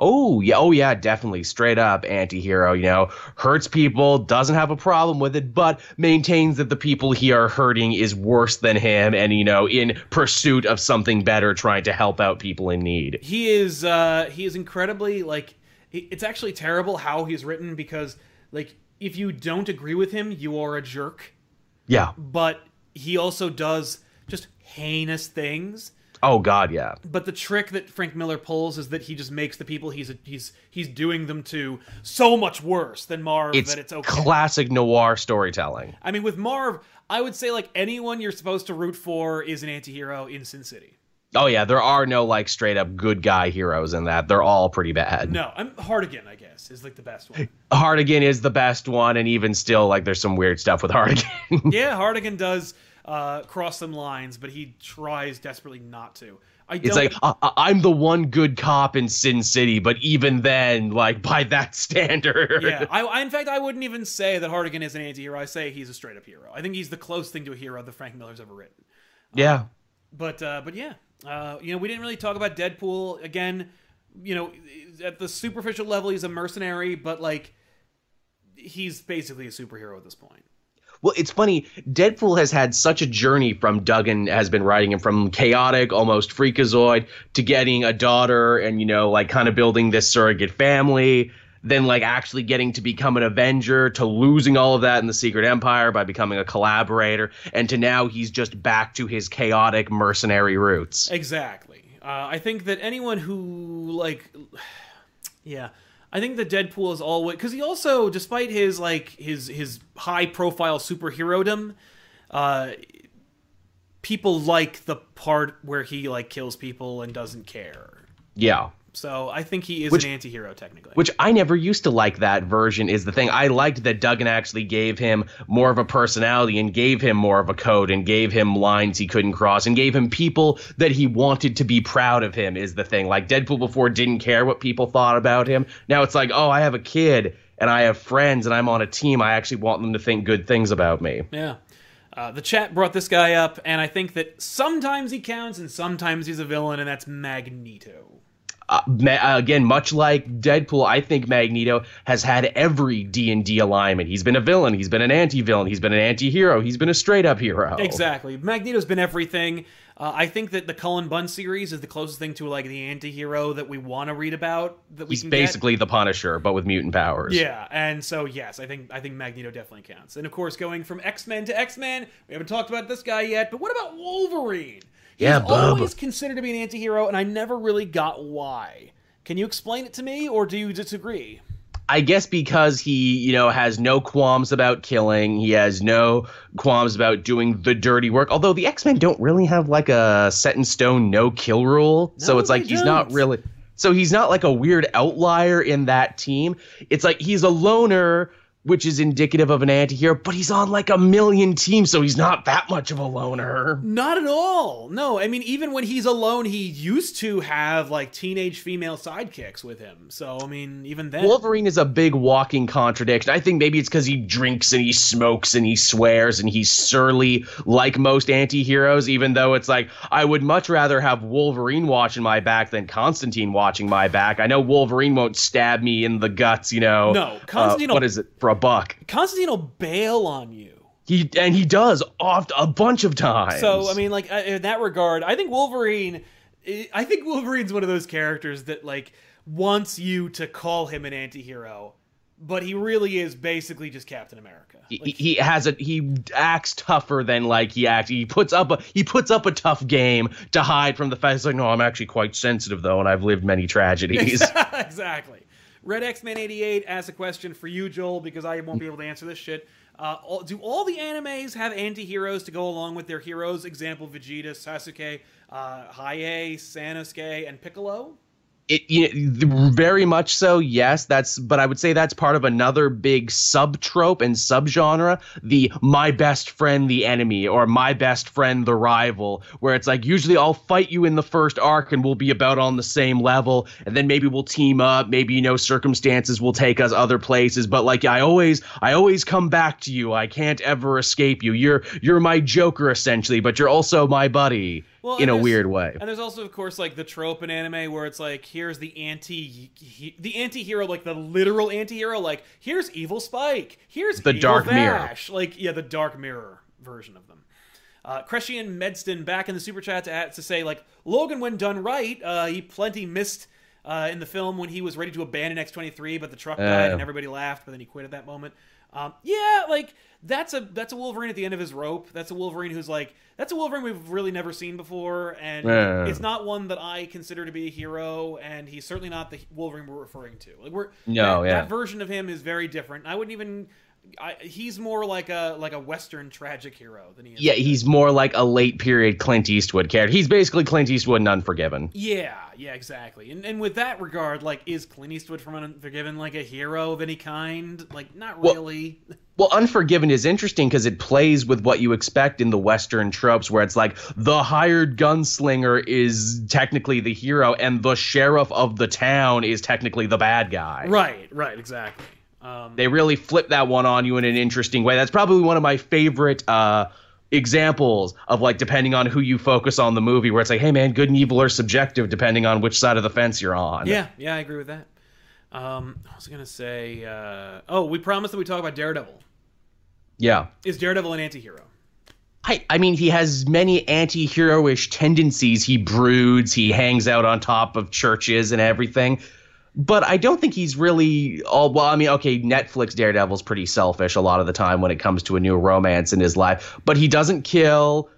Oh yeah, oh yeah, definitely straight up anti-hero. You know, hurts people, doesn't have a problem with it, but maintains that the people he are hurting is worse than him, and you know, in pursuit of something better, trying to help out people in need. he is uh he is incredibly like it's actually terrible how he's written because like if you don't agree with him you are a jerk Yeah. but he also does just heinous things Oh God, yeah. but the trick that Frank Miller pulls is that he just makes the people he's he's he's doing them to so much worse than Marv It's, that it's okay. classic noir storytelling. I mean, with Marv, I would say like anyone you're supposed to root for is an anti-hero in Sin City. Oh yeah, there are no like straight up good guy heroes in that. They're all pretty bad. No, I'm Hartigan, I guess, is like the best one. Hartigan is the best one, and even still, like there's some weird stuff with Hartigan. yeah, Hartigan does uh, cross some lines, but he tries desperately not to. I It's don't- like uh, uh, I'm the one good cop in Sin City, but even then, like by that [LAUGHS] standard, yeah, I, I in fact I wouldn't even say that Hartigan is an anti-hero. I say he's a straight up hero. I think he's the closest thing to a hero that Frank Miller's ever written. yeah. But uh, but yeah, uh, you know, we didn't really talk about Deadpool again. You know, at the superficial level, he's a mercenary, but like, he's basically a superhero at this point. Well, it's funny. Deadpool has had such a journey from Duggan has been writing him from chaotic, almost freakazoid, to getting a daughter and you know, like kind of building this surrogate family. Then, like actually getting to become an Avenger, to losing all of that in the Secret Empire by becoming a collaborator, and to now he's just back to his chaotic mercenary roots. Exactly. Uh, I think that anyone who like, [SIGHS] yeah, I think that Deadpool is always because he also, despite his like his his high profile superherodom, uh, people like the part where he like kills people and doesn't care. Yeah. So I think he is Which- an anti-hero technically. Which I never used to like that version is the thing. I liked that Duggan actually gave him more of a personality and gave him more of a code and gave him lines he couldn't cross and gave him people that he wanted to be proud of him is the thing. Like Deadpool before didn't care what people thought about him. Now it's like, oh, I have a kid and I have friends and I'm on a team. I actually want them to think good things about me. Yeah. Uh, the chat brought this guy up, and I think that sometimes he counts and sometimes he's a villain, and that's Magneto. Uh, ma- again, much like Deadpool, I think Magneto has had every D and D alignment. He's been a villain, he's been an anti-villain, he's been an anti-hero, he's been a straight-up hero. Exactly. Magneto's been everything. Uh, I think that the Cullen Bunn series is the closest thing to like the anti-hero that we want to read about that we He's basically the Punisher, but with mutant powers. Yeah, and so yes, I think I think Magneto definitely counts. And of course, going from X Men to X Men, we haven't talked about this guy yet, but what about Wolverine? He's Yeah, Bub. always considered to be an anti-hero, and I never really got why. Can you explain it to me, or do you disagree? I guess because he, you know, has no qualms about killing. He has no qualms about doing the dirty work. Although the X Men don't really have like a set in stone no kill rule, so it's like he's not don't. really. So he's not like a weird outlier in that team. It's like he's a loner, which is indicative of an anti-hero, but he's on like a million teams, so he's not that much of a loner. Not at all. No, I mean, even when he's alone, he used to have like teenage female sidekicks with him. So, I mean, even then. Wolverine is a big walking contradiction. I think maybe it's because he drinks and he smokes and he swears and he's surly like most anti-heroes, even though it's like I would much rather have Wolverine watching my back than Constantine watching my back. I know Wolverine won't stab me in the guts, you know. No, uh, Constantine will- what is it for a buck? Constantine will bail on you. He and he does oft a bunch of times. So, I mean, like, uh, in that regard, I think Wolverine. I think Wolverine's one of those characters that, like, wants you to call him an anti hero, but he really is basically just Captain America. he, Like, he has a he acts tougher than like he acts. He puts up a he puts up a tough game to hide from the fact. It's like, no, I'm actually quite sensitive though, and I've lived many tragedies. [LAUGHS] exactly. Red X Men 88 asks a question for you, Joel, because I won't be able to answer this shit. Uh, all, do all the animes have anti heroes to go along with their heroes? Example Vegeta, Sasuke, uh, Hiei, Sanosuke, and Piccolo? It very much so yes that's but i would say that's part of another big subtrope and subgenre the my best friend the enemy or my best friend the rival where it's like usually i'll fight you in the first arc and we'll be about on the same level and then maybe we'll team up maybe you know circumstances will take us other places but like i always i always come back to you i can't ever escape you you're you're my joker essentially but you're also my buddy Well, in a weird way And there's also, of course, like the trope in anime where it's like, here's the anti, he, the anti-hero, like the literal anti-hero, like here's evil Spike, here's The Dark Mirror. Vash. like yeah, the Dark Mirror version of them. Uh, Crescian Medston back in the super chat to, to say like Logan, when done right, uh, he plenty missed uh, in the film when he was ready to abandon X23, but the truck died and everybody laughed, but then he quit at that moment. Um, yeah, like that's a that's a Wolverine at the end of his rope. That's a Wolverine who's like that's a Wolverine we've really never seen before, and Yeah. it's not one that I consider to be a hero, and he's certainly not the Wolverine we're referring to. Like we're No, that, yeah. that version of him is very different. I wouldn't even. I, he's more like a like a Western tragic hero than he is. Yeah, like he's more like a late period Clint Eastwood character. He's basically Clint Eastwood in Unforgiven. Yeah, yeah, exactly. And and with that regard, like, is Clint Eastwood from Unforgiven like a hero of any kind? Like, not Well- really. [LAUGHS] Well, Unforgiven is interesting because it plays with what you expect in the Western tropes, where it's like the hired gunslinger is technically the hero, and the sheriff of the town is technically the bad guy. Right, right, exactly. Um, They really flip that one on you in an interesting way. That's probably one of my favorite uh, examples of like depending on who you focus on the movie, where it's like, hey man, good and evil are subjective depending on which side of the fence you're on. yeah, yeah, I agree with that. Um, I was gonna say, uh, oh, we promised that we talk about Daredevil. Yeah. Is Daredevil an anti-hero? I, I mean, he has many anti heroish tendencies. He broods, he hangs out on top of churches and everything. But I don't think he's really all. Well, I mean, okay, Netflix Daredevil's pretty selfish a lot of the time when it comes to a new romance in his life. But he doesn't kill.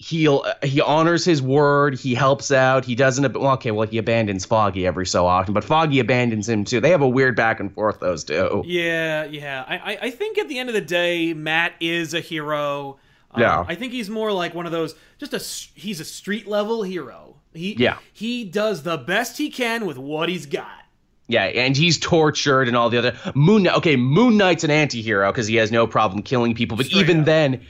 He'll he honors his word. He helps out. He doesn't. ab- Well, okay, well he abandons Foggy every so often, but Foggy abandons him too. They have a weird back and forth those two. Yeah, yeah. I, I, I think at the end of the day, Matt is a hero. Um, Yeah. I think he's more like one of those. Just a He's a street level hero. He. Yeah. He does the best he can with what he's got. Yeah, and he's tortured and all the other Moon Knight. Okay, Moon Knight's an anti-hero because he has no problem killing people, but Straight even up. then,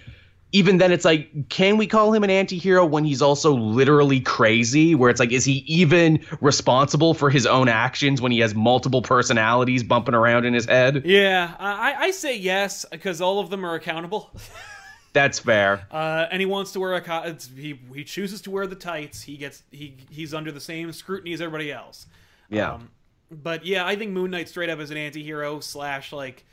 even then, it's like, can we call him an anti-hero when he's also literally crazy? Where it's like, is he even responsible for his own actions when he has multiple personalities bumping around in his head? Yeah, I, I say yes because all of them are accountable. [LAUGHS] That's fair. Uh, and he wants to wear a co- it's, he he chooses to wear the tights. He gets he he's under the same scrutiny as everybody else. Yeah. Um, but yeah, I think Moon Knight straight up is an anti-hero slash like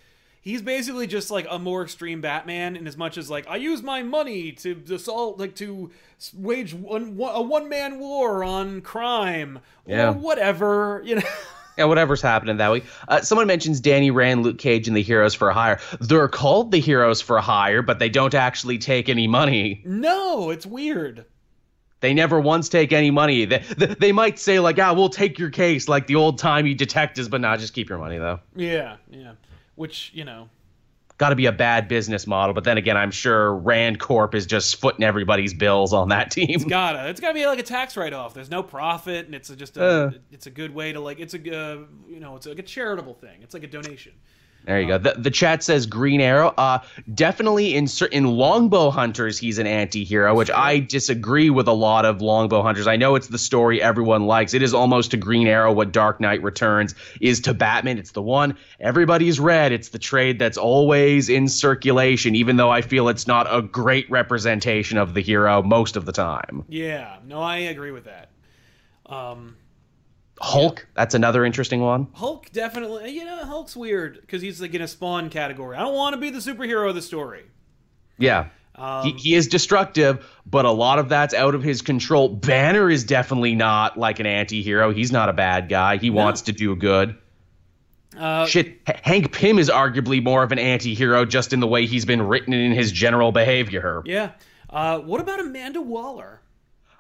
he's basically just like a more extreme Batman in as much as like I use my money to assault like to wage one, one, a one-man war on crime Yeah. or whatever, you know. [LAUGHS] Yeah, whatever's happening that week. Uh, someone mentions Danny Rand, Luke Cage, and the Heroes for Hire. They're called the Heroes for Hire, but they don't actually take any money. no, it's weird. They never once take any money. They, they, they might say like, "Ah, we'll take your case," like the old timey detectives, but not just keep your money though. Yeah, yeah. Which, you know, Got to be a bad business model. But then again, I'm sure Rand Corp is just footing everybody's bills on that team. gotta it's gotta be like a tax write-off there's no profit and it's a, just a Uh. it's a good way to like it's a uh, you know it's like a charitable thing it's like a donation There you go. The, the chat says Green Arrow. Uh, definitely in certain longbow hunters, he's an anti-hero, which I disagree with a lot of longbow hunters. I know it's the story everyone likes. It is almost to Green Arrow what Dark Knight Returns is to Batman. It's the one everybody's read. It's the trade that's always in circulation, even though I feel it's not a great representation of the hero most of the time. yeah no i agree with that um Hulk, that's another interesting one. hulk definitely you know hulk's weird because he's like in a spawn category i don't want to be the superhero of the story Yeah. um, he, he is destructive, but a lot of that's out of his control. Banner is definitely not like an anti-hero. He's not a bad guy. He wants to do good. uh, Shit, H- Hank Pym is arguably more of an anti-hero just in the way he's been written in his general behavior. yeah uh, what about amanda waller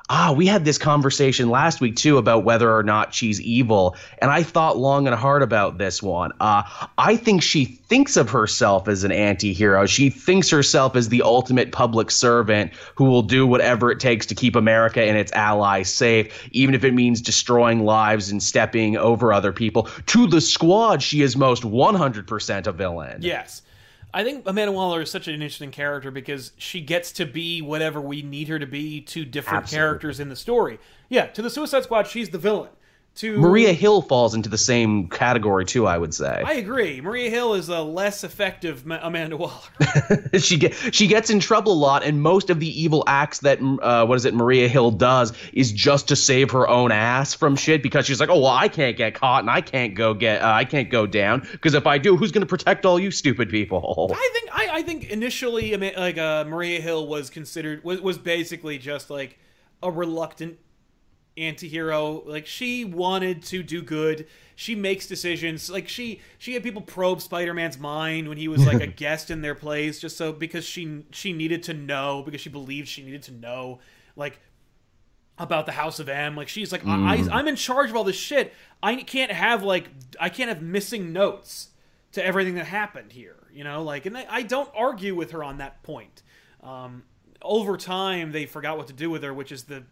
Ah, we had this conversation last week too about whether or not she's evil, and I thought long and hard about this one. Uh, I think she thinks of herself as an anti-hero. She thinks herself as the ultimate public servant who will do whatever it takes to keep America and its allies safe, even if it means destroying lives and stepping over other people. To the squad, she is most 100% a villain. yes I think Amanda Waller is such an interesting character because she gets to be whatever we need her to be to different Absolutely. characters in the story. Yeah, to the Suicide Squad, she's the villain. To Maria Hill falls into the same category too, I would say. I agree. Maria Hill is a less effective Ma- Amanda Waller. [LAUGHS] [LAUGHS] she get she gets in trouble a lot, and most of the evil acts that uh, what is it Maria Hill does is just to save her own ass from shit because she's like, oh well, I can't get caught and I can't go get uh, I can't go down because if I do, who's going to protect all you stupid people? [LAUGHS] I think I, I think initially like uh, Maria Hill was considered was, was basically just like a reluctant anti-hero like she wanted to do good she makes decisions like she she had people probe spider-man's mind when he was like a [LAUGHS] guest in their place just so because she she needed to know because she believed she needed to know like about the House of M. Like she's like, I, I, I'm in charge of all this shit. I can't have like, I can't have missing notes to everything that happened here. You know, like, and I, I don't argue with her on that point. Um, over time, they forgot what to do with her, which is the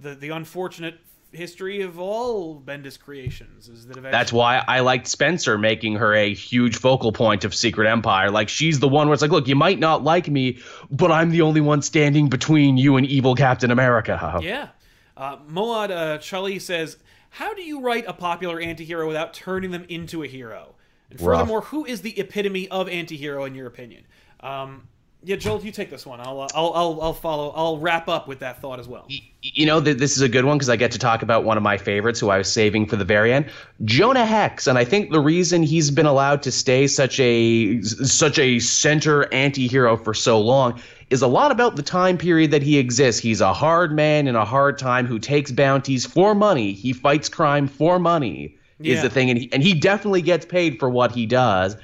the, the unfortunate history of all Bendis creations. Is that eventually- That's why I liked Spencer making her a huge focal point of Secret Empire. Like she's the one where it's like, look, you might not like me, but I'm the only one standing between you and evil Captain America. [LAUGHS] Yeah. Uh, Moad uh, Charlie says, "How do you write a popular antihero without turning them into a hero? And Rough. furthermore, who is the epitome of antihero in your opinion?" Um, yeah, Joel, you take this one. I'll, uh, I'll, I'll, I'll follow. I'll wrap up with that thought as well. You know, th- this is a good one because I get to talk about one of my favorites who I was saving for the very end, Jonah Hex. And I think the reason he's been allowed to stay such a such a center anti-hero for so long is a lot about the time period that he exists. He's a hard man in a hard time who takes bounties for money. He fights crime for money. Is the thing, and he, and he definitely gets paid for what he does.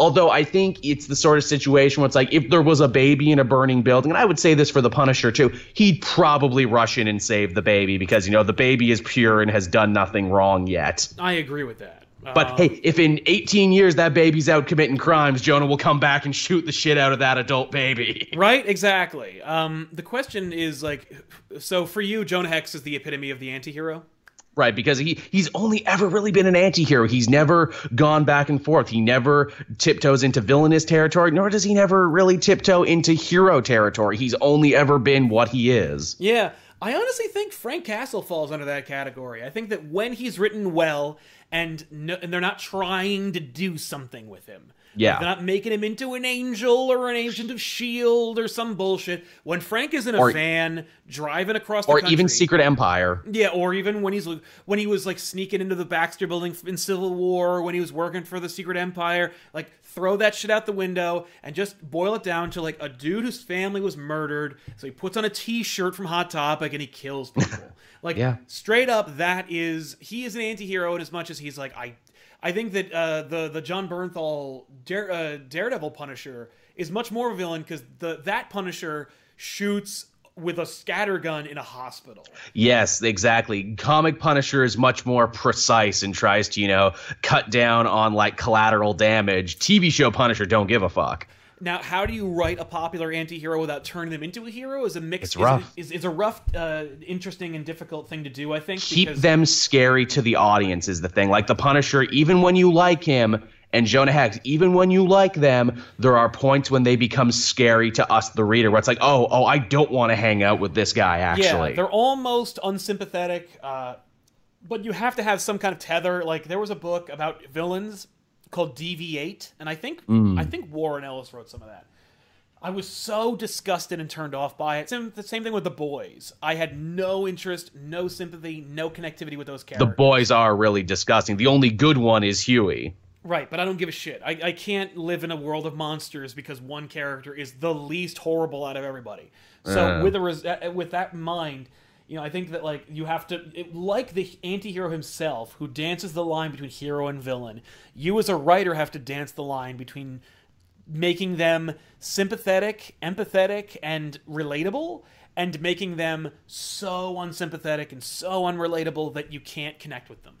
Although I think it's the sort of situation where it's like if there was a baby in a burning building, and I would say this for the Punisher too, he'd probably rush in and save the baby because you know the baby is pure and has done nothing wrong yet. I agree with that. But Um, hey, if in 18 years that baby's out committing crimes, Jonah will come back and shoot the shit out of that adult baby. [LAUGHS] Right, exactly. Um, the question is like, so for you, Jonah Hex is the epitome of the antihero. Right, because he he's only ever really been an anti-hero. He's never gone back and forth. He never tiptoes into villainous territory, nor does he never really tiptoe into hero territory. He's only ever been what he is. Yeah, I honestly think Frank Castle falls under that category. I think that when he's written well and no, and they're not trying to do something with him. Yeah. They're not making him into an angel or an agent of shield or some bullshit. When Frank is in a Or- van driving across the Or country, even Secret Empire. Yeah, or even when he's when he was like sneaking into the Baxter building in Civil War, when he was working for the Secret Empire, like throw that shit out the window and just boil it down to like a dude whose family was murdered. So he puts on a T-shirt from Hot Topic and he kills people. [LAUGHS] like Yeah. straight up, that is he is an anti-hero in as much as he's like I. I think that uh, the the Jon Bernthal Dare, uh, Daredevil Punisher is much more of a villain because the that Punisher shoots with a scattergun in a hospital. Yes, exactly. Comic Punisher is much more precise and tries to, you know, cut down on like collateral damage. TV show Punisher don't give a fuck. Now, how do you write a popular anti-hero without turning them into a hero? Is a mix. It's is- rough. Is, is, a rough, uh, interesting, and difficult thing to do. I think. Keep them scary to the audience is the thing. Like the Punisher, even when you like him and Jonah Hex, even when you like them, there are points when they become scary to us, the reader, where it's like, oh, oh, I don't want to hang out with this guy. Actually, Yeah, they're almost unsympathetic, uh, but you have to have some kind of tether. Like there was a book about villains called DV8, and I think Mm. I think Warren Ellis wrote some of that. I was so disgusted and turned off by it. Same, the same thing with the boys. I had no interest, no sympathy, no connectivity with those characters. the boys are really disgusting. The only good one is Huey. Right, but I don't give a shit. I, I can't live in a world of monsters because one character is the least horrible out of everybody. So Uh. with a res- uh, with that in mind, you know, I think that like you have to it, like the anti-hero himself who dances the line between hero and villain. You as a writer have to dance the line between making them sympathetic, empathetic, and relatable, and making them so unsympathetic and so unrelatable that you can't connect with them.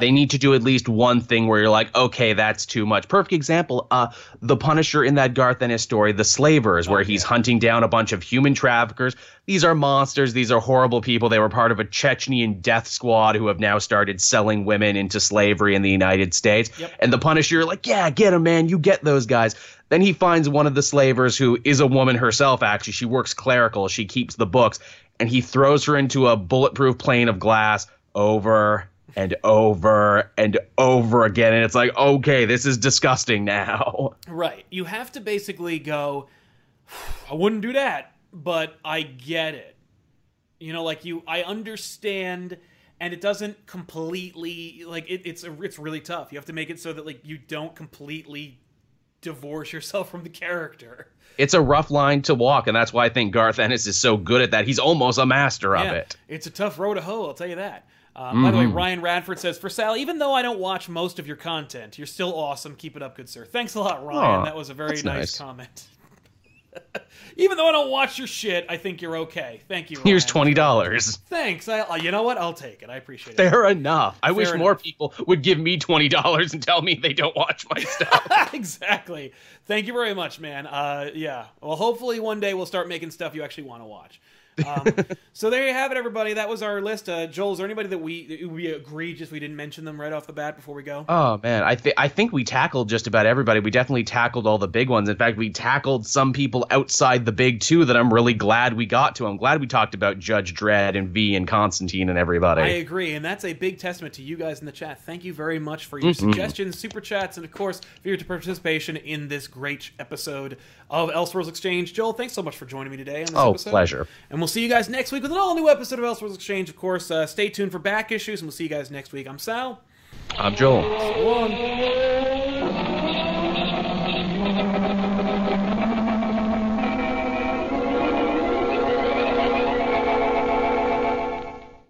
They need to do at least one thing where you're like, okay, that's too much. Perfect example, uh, the Punisher in that Garth Ennis story, The Slavers, where he's hunting down a bunch of human traffickers. These are monsters. These are horrible people. They were part of a Chechnyan death squad who have now started selling women into slavery in the United States. Yep. And the Punisher, like, yeah, get him, man. You get those guys. Then he finds one of the slavers who is a woman herself, actually. She works clerical. She keeps the books. And he throws her into a bulletproof plane of glass over and over and over again. And it's like, okay, this is disgusting now. [LAUGHS] Right. You have to basically go, I wouldn't do that, but I get it. You know, like you, I understand, and it doesn't completely like it, it's it's really tough. You have to make it so that like you don't completely divorce yourself from the character. It's a rough line to walk. And that's why I think Garth Ennis is so good at that. He's almost a master of it. it's a tough road to hoe. I'll tell you that. Uh, By the way, Mm-hmm. Ryan Radford says, "For Sal, even though I don't watch most of your content, you're still awesome. Keep it up, good sir. Thanks a lot, Ryan. Aw, that was a very nice, nice. comment. [LAUGHS] even though I don't watch your shit, I think you're okay. Thank you. Here's $20. Thanks. I, you know what? I'll take it. I appreciate it. Fair enough. I wish Fair more people would give me $20 and tell me they don't watch my [LAUGHS] stuff. exactly. Thank you very much, man. Uh, yeah. Well, hopefully one day we'll start making stuff you actually want to watch. Um, [LAUGHS] so there you have it, everybody. That was our list. Uh, Joel, is there anybody that we we agreed just we didn't mention them right off the bat before we go? Oh man, I think I think we tackled just about everybody. We definitely tackled all the big ones. In fact, we tackled some people outside the big two that I'm really glad we got to. I'm glad we talked about Judge Dredd and V and Constantine and everybody. I agree, and that's a big testament to you guys in the chat. Thank you very much for your Mm-hmm. suggestions, super chats, and of course for your participation in this great episode of Elseworlds Exchange. Joel, thanks so much for joining me today on this Oh, episode. pleasure. And we'll see you guys next week with an all new episode of Elseworlds Exchange. Of course, uh, stay tuned for back issues, and we'll see you guys next week. I'm Sal. I'm Joel. So long.